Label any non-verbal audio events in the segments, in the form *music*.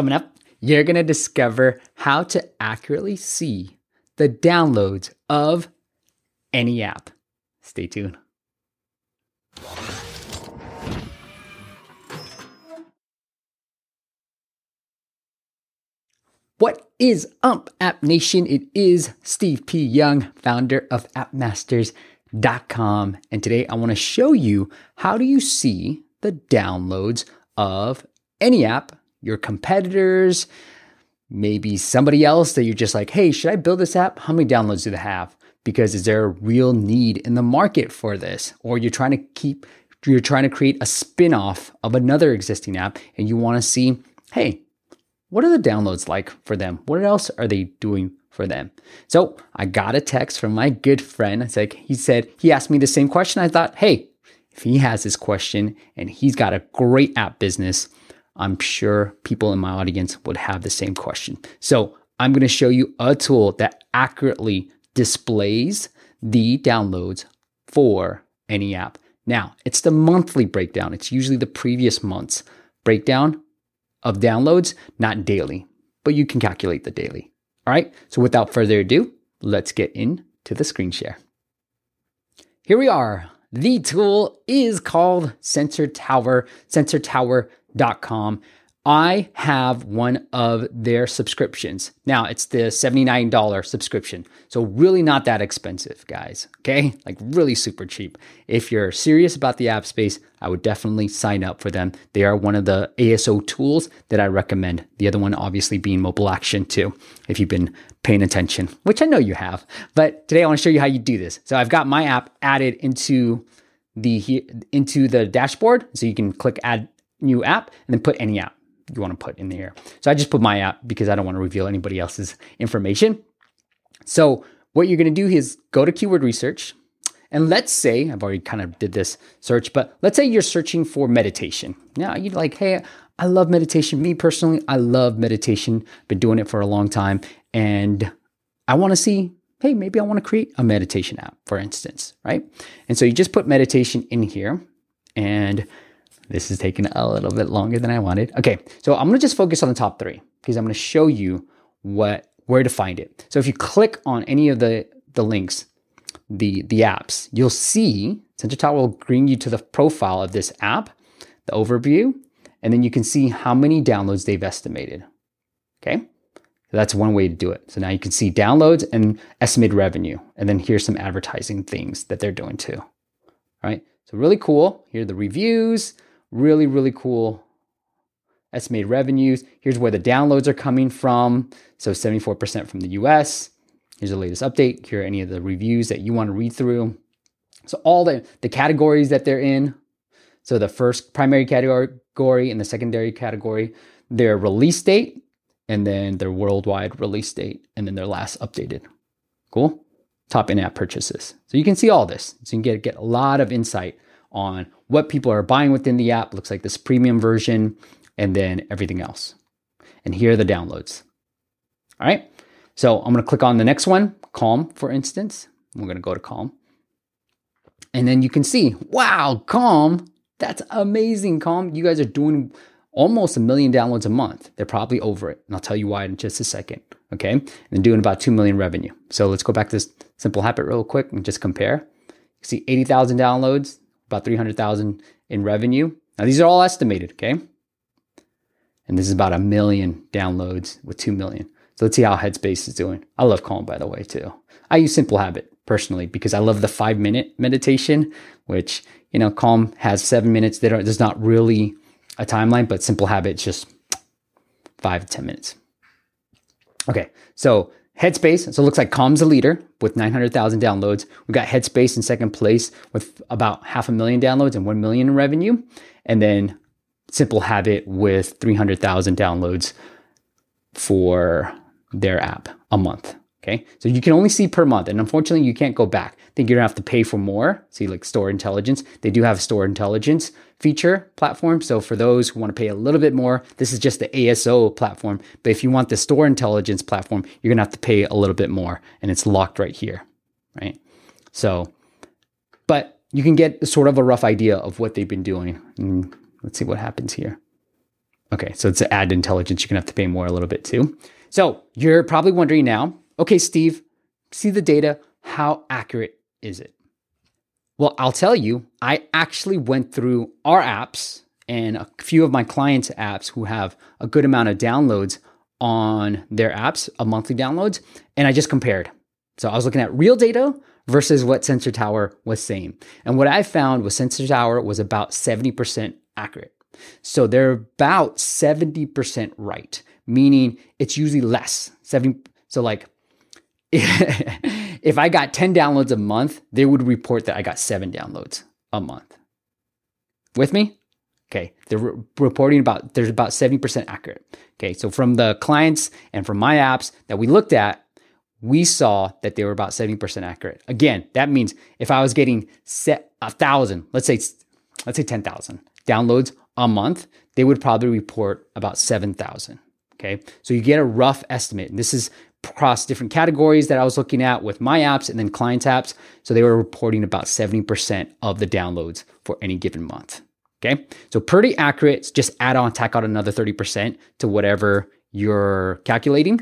Coming up, you're going to discover how to accurately see the downloads of any app. Stay tuned. What is up, App Nation? It is Steve P. Young, founder of appmasters.com. And today I want to show you how do you see the downloads of any app, your competitors, maybe somebody else that you're just like, hey, should I build this app? How many downloads do they have? Because is there a real need in the market for this? Or you're trying to keep, you're trying to create a spin off of another existing app and you want to see, hey, what are the downloads like for them? What else are they doing for them? So I got a text from my good friend. It's like he said, he asked me the same question. I thought, hey, if he has this question and he's got a great app business, I'm sure people in my audience would have the same question. So I'm going to show you a tool that accurately displays the downloads for any app. Now, it's the monthly breakdown. It's usually the previous month's breakdown of downloads, not daily, but you can calculate the daily. All right. So without further ado, let's get into the screen share. Here we are. The tool is called Sensor Tower. Sensor Tower, sensortower.com. I have one of their subscriptions. Now it's the $79 subscription. So really not that expensive, guys. Okay? Like really super cheap. If you're serious about the app space, I would definitely sign up for them. They are one of the ASO tools that I recommend. The other one obviously being mobile action too, if you've been paying attention, which I know you have. But today I want to show you how you do this. So I've got my app added into the into the dashboard. So you can click add new app and then put any app you want to put in here. So I just put my app because I don't want to reveal anybody else's information. So what you're going to do is go to keyword research. And let's say, I've already kind of did this search, but let's say you're searching for meditation. Now you're like, hey, I love meditation. Me personally, I love meditation. Been doing it for a long time. And I want to see, hey, maybe I want to create a meditation app, for instance, right? And so you just put meditation in here and this is taking a little bit longer than I wanted. Okay, so I'm gonna just focus on the top three because I'm gonna show you what where to find it. So if you click on any of the the links, the the apps, you'll see Tower will bring you to the profile of this app, the overview, and then you can see how many downloads they've estimated. Okay, that's one way to do it. So now you can see downloads and estimated revenue, and then here's some advertising things that they're doing too. All right, so really cool. Here are the reviews. Really, really cool estimated revenues. Here's where the downloads are coming from. So 74% from the US. Here's the latest update. Here are any of the reviews that you want to read through. So all the, the categories that they're in. So the first primary category and the secondary category, their release date, and then their worldwide release date, and then their last updated. Cool. Top in-app purchases. So you can see all this. So you can get, get a lot of insight on what people are buying within the app. Looks like this premium version, and then everything else. And here are the downloads. All right. So I'm going to click on the next one, Calm, for instance. We're going to go to Calm. And then you can see, wow, Calm, that's amazing, Calm. You guys are doing almost a million downloads a month. They're probably over it. And I'll tell you why in just a second. Okay. And doing about 2 million revenue. So let's go back to this simple habit real quick and just compare. See 80,000 downloads, about 300,000 in revenue. Now these are all estimated, okay? And this is about a million downloads with 2 million. So let's see how Headspace is doing. I love Calm, by the way, too. I use Simple Habit personally because I love the five minute meditation, which, you know, Calm has seven minutes. They don't, there's not really a timeline, but Simple Habit is just five to 10 minutes. Okay, so Headspace, so it looks like Calm's a leader with 900,000 downloads. We've got Headspace in second place with about half a million downloads and 1 million in revenue. And then Simple Habit with 300,000 downloads for their app a month. Okay. So you can only see per month. And unfortunately, you can't go back. I think you're to have to pay for more. See, like Store Intelligence. They do have a Store Intelligence feature platform. So for those who want to pay a little bit more, this is just the ASO platform. But if you want the Store Intelligence platform, you're to have to pay a little bit more. And it's locked right here. Right. So, but you can get sort of a rough idea of what they've been doing. And let's see what happens here. Okay, so it's ad intelligence. You're gonna have to pay more a little bit too. So you're probably wondering now, okay, Steve, see the data. How accurate is it? Well, I'll tell you, I actually went through our apps and a few of my clients' apps who have a good amount of downloads on their apps, of monthly downloads, and I just compared. So I was looking at real data versus what Sensor Tower was saying. And what I found was Sensor Tower was about 70% accurate. So they're about 70% right, meaning it's usually less. 70 so like *laughs* if I got 10 downloads a month, they would report that I got 7 downloads a month. With me? Okay, they're re- reporting about there's about 70% accurate. Okay, so from the clients and from my apps that we looked at, we saw that they were about 70% accurate. Again, that means if I was getting set a thousand, let's say let's say 10,000 downloads a month, they would probably report about 7,000. Okay. So you get a rough estimate. And this is across different categories that I was looking at with my apps and then clients' apps. So they were reporting about 70% of the downloads for any given month. Okay. So pretty accurate. Just add on, tack on another 30% to whatever you're calculating,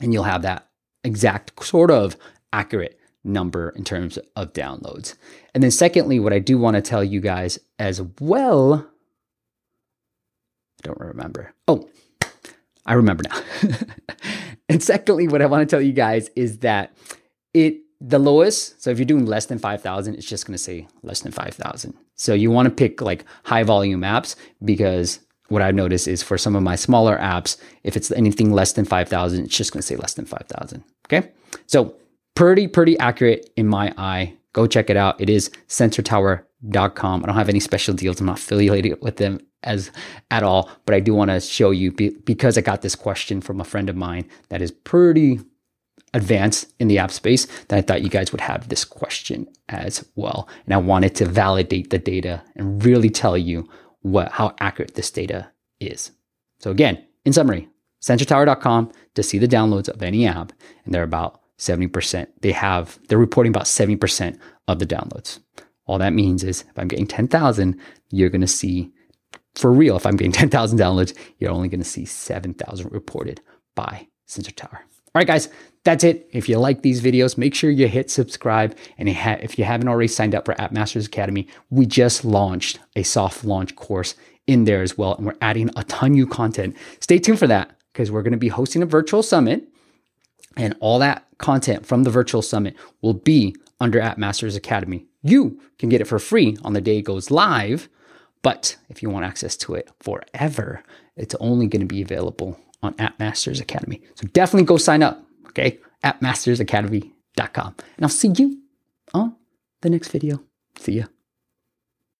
and you'll have that exact sort of accurate number in terms of downloads. And then, secondly, what I do want to tell you guys as well, I don't remember. Oh, I remember now. *laughs* *laughs* and secondly, what I want to tell you guys is that it the lowest. So if you're doing less than five thousand, it's just going to say less than five thousand. So you want to pick like high volume apps because what I've noticed is for some of my smaller apps, if it's anything less than 5,000, it's just going to say less than 5,000. Okay. So pretty, pretty accurate in my eye. Go check it out. It is sensortower.com. I don't have any special deals. I'm not affiliated with them as at all, but I do want to show you because I got this question from a friend of mine that is pretty advanced in the app space that I thought you guys would have this question as well. And I wanted to validate the data and really tell you what how accurate this data is. So again, in summary, sensortower.com to see the downloads of any app, and they're about 70%. They have they're reporting about 70% of the downloads. All that means is if I'm getting 10,000, you're going to see for real, if I'm getting *laughs* 10,000 downloads, you're only going to see 7,000 reported by Sensor Tower. All right, guys, that's it. If you like these videos, make sure you hit subscribe. And if you haven't already signed up for App Masters Academy, we just launched a soft launch course in there as well. And we're adding a ton new content. Stay tuned for that because we're going to be hosting a virtual summit. And all that content from the virtual summit will be under App Masters Academy. You can get it for free on the day it goes live. But if you want access to it forever, it's only going to be available on App Masters Academy. So definitely go sign up, okay? AppMastersAcademy.com. And I'll see you on the next video. See ya.